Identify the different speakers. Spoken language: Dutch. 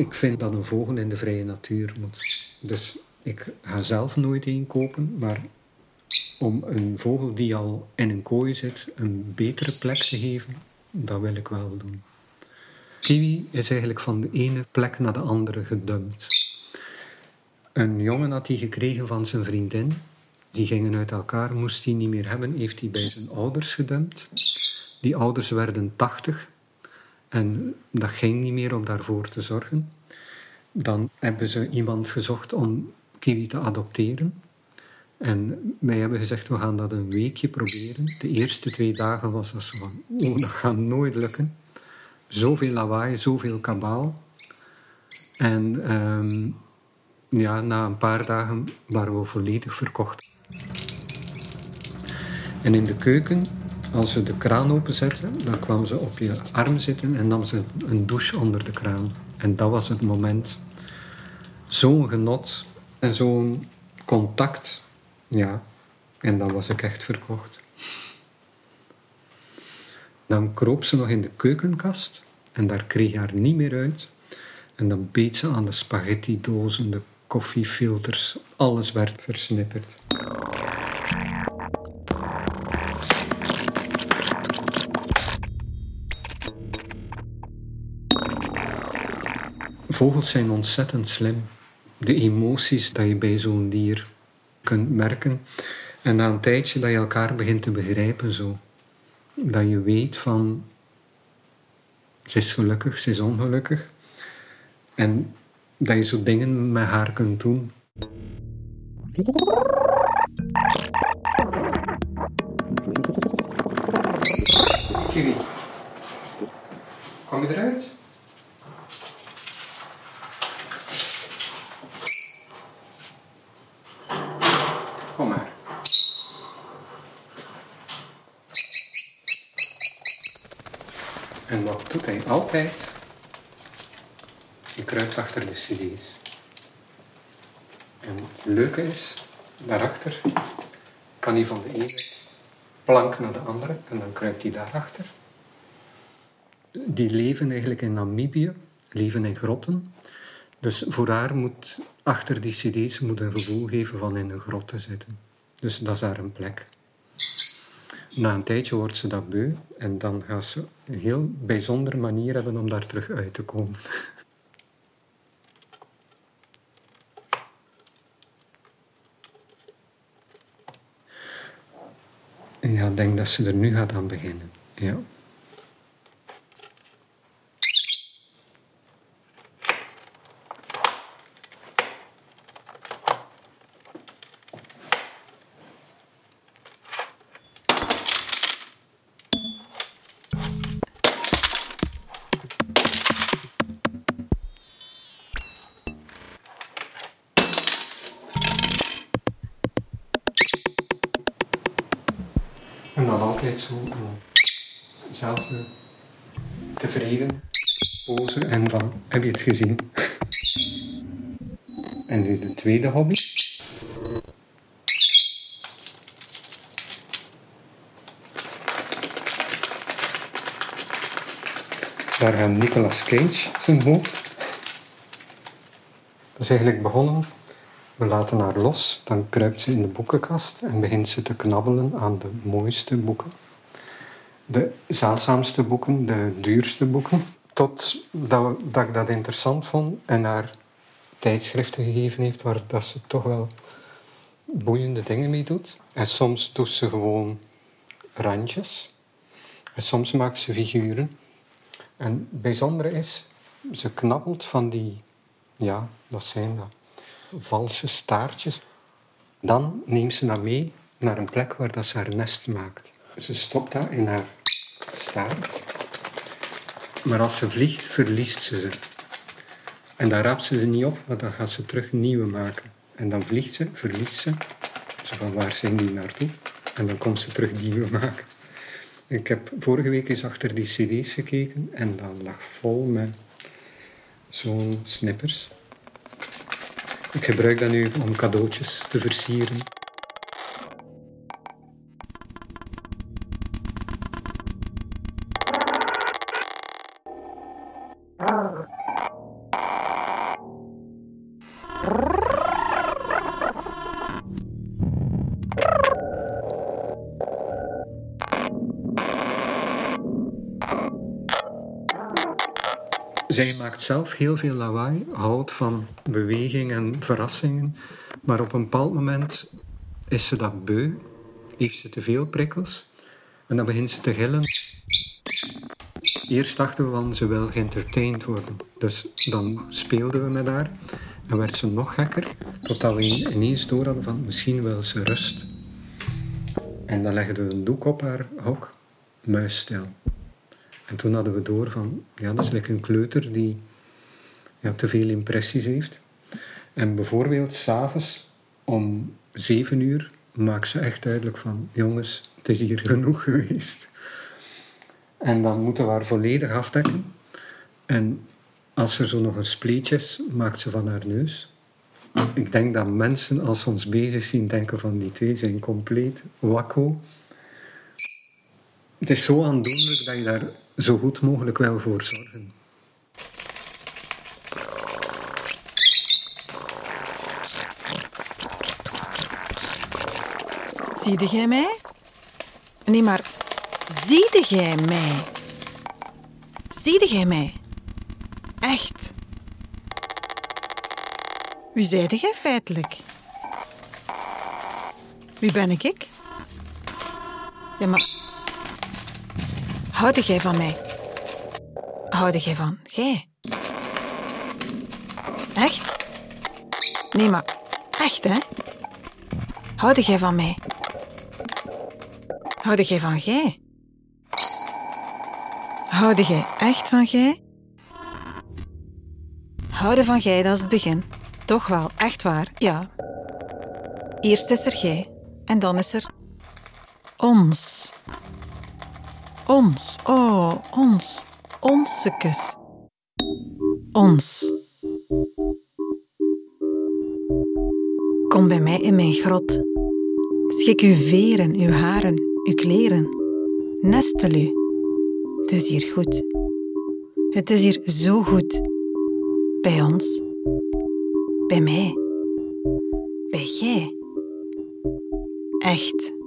Speaker 1: Ik vind dat een vogel in de vrije natuur moet. Dus ik ga zelf nooit één kopen, maar om een vogel die al in een kooi zit een betere plek te geven, dat wil ik wel doen. Kiwi is eigenlijk van de ene plek naar de andere gedumpt. Een jongen had hij gekregen van zijn vriendin. Die gingen uit elkaar, moest hij niet meer hebben, heeft hij bij zijn ouders gedumpt. Die ouders werden tachtig en dat ging niet meer om daarvoor te zorgen. Dan hebben ze iemand gezocht om Kiwi te adopteren. En wij hebben gezegd, we gaan dat een weekje proberen. De eerste twee dagen was dat zo van, oh, dat gaat nooit lukken. Zoveel lawaai, zoveel kabaal. En ehm, ja, na een paar dagen waren we volledig verkocht. En in de keuken, als ze de kraan openzetten, dan kwam ze op je arm zitten en nam ze een douche onder de kraan. En dat was het moment. Zo'n genot en zo'n contact. Ja, en dan was ik echt verkocht. Dan kroop ze nog in de keukenkast en daar kreeg haar niet meer uit. En dan beet ze aan de spaghetti-dozen, de koffiefilters, alles werd versnipperd. Vogels zijn ontzettend slim. De emoties dat je bij zo'n dier kunt merken. En na een tijdje dat je elkaar begint te begrijpen zo. Dat je weet van, ze is gelukkig, ze is ongelukkig. En dat je zo dingen met haar kunt doen. Kiwi, kom je eruit? Kom maar. En wat doet hij altijd? Je kruipt achter de cd's. En het leuke is, daarachter kan hij van de ene plank naar de andere en dan kruipt hij daarachter. Die leven eigenlijk in Namibië, leven in grotten. Dus voor haar moet achter die cd's moet een gevoel geven van in een grot te zitten. Dus dat is haar een plek. Na een tijdje wordt ze dat beu en dan gaat ze een heel bijzondere manier hebben om daar terug uit te komen. Ja, ik denk dat ze er nu gaat aan beginnen. Ja. En dan altijd zo eenzelfde tevreden pose en dan heb je het gezien. En nu de tweede hobby. Daar gaat Nicolas Cage zijn hoofd. Dat is eigenlijk begonnen we laten haar los, dan kruipt ze in de boekenkast en begint ze te knabbelen aan de mooiste boeken. De zeldzaamste boeken, de duurste boeken. Tot dat, dat ik dat interessant vond en haar tijdschriften gegeven heeft waar dat ze toch wel boeiende dingen mee doet. En soms doet ze gewoon randjes. En soms maakt ze figuren. En het bijzondere is, ze knabbelt van die, ja, wat zijn dat? Valse staartjes. Dan neemt ze dat mee naar een plek waar dat ze haar nest maakt. Ze stopt dat in haar staart. Maar als ze vliegt, verliest ze ze. En dan raapt ze ze niet op, maar dan gaat ze terug nieuwe maken. En dan vliegt ze, verliest ze. Van, waar zijn die naartoe? En dan komt ze terug nieuwe maken. Ik heb vorige week eens achter die cd's gekeken en dat lag vol met zo'n snippers. Ik gebruik dat nu om cadeautjes te versieren. Zij maakt zelf heel veel lawaai, houdt van beweging en verrassingen, maar op een bepaald moment is ze dat beu, heeft ze te veel prikkels en dan begint ze te gillen. Eerst dachten we van ze wil geëntertained worden, dus dan speelden we met haar en werd ze nog gekker, totdat we ineens door hadden van misschien wil ze rust. En dan legden we een doek op haar hok, muisstil. En toen hadden we door van, ja, dat is lekker een kleuter die ja, te veel impressies heeft. En bijvoorbeeld s'avonds om zeven uur maakt ze echt duidelijk van, jongens, het is hier genoeg geweest. En dan moeten we haar volledig afdekken. En als er zo nog een spleetje is, maakt ze van haar neus. Ik denk dat mensen, als ze ons bezig zien, denken van die twee zijn compleet wakko. Het is zo aandoenlijk dat je daar zo goed mogelijk wel voor zorgen.
Speaker 2: Ziede jij mij? Nee, maar ziede jij mij? Ziede jij mij? Echt? Wie zijde jij feitelijk? Wie ben ik? ik? Ja, maar... Houde jij van mij? Houde jij van jij? Echt? Nee, maar echt, hè? Houde jij van mij? Houde jij van jij? Houde jij echt van jij? Houden van jij, dat is het begin. Toch wel, echt waar, ja. Eerst is er jij en dan is er ons. Ons, oh, ons, onsekes. Ons. Kom bij mij in mijn grot. Schik uw veren, uw haren, uw kleren. Nestel u. Het is hier goed. Het is hier zo goed. Bij ons. Bij mij. Bij jij. Echt.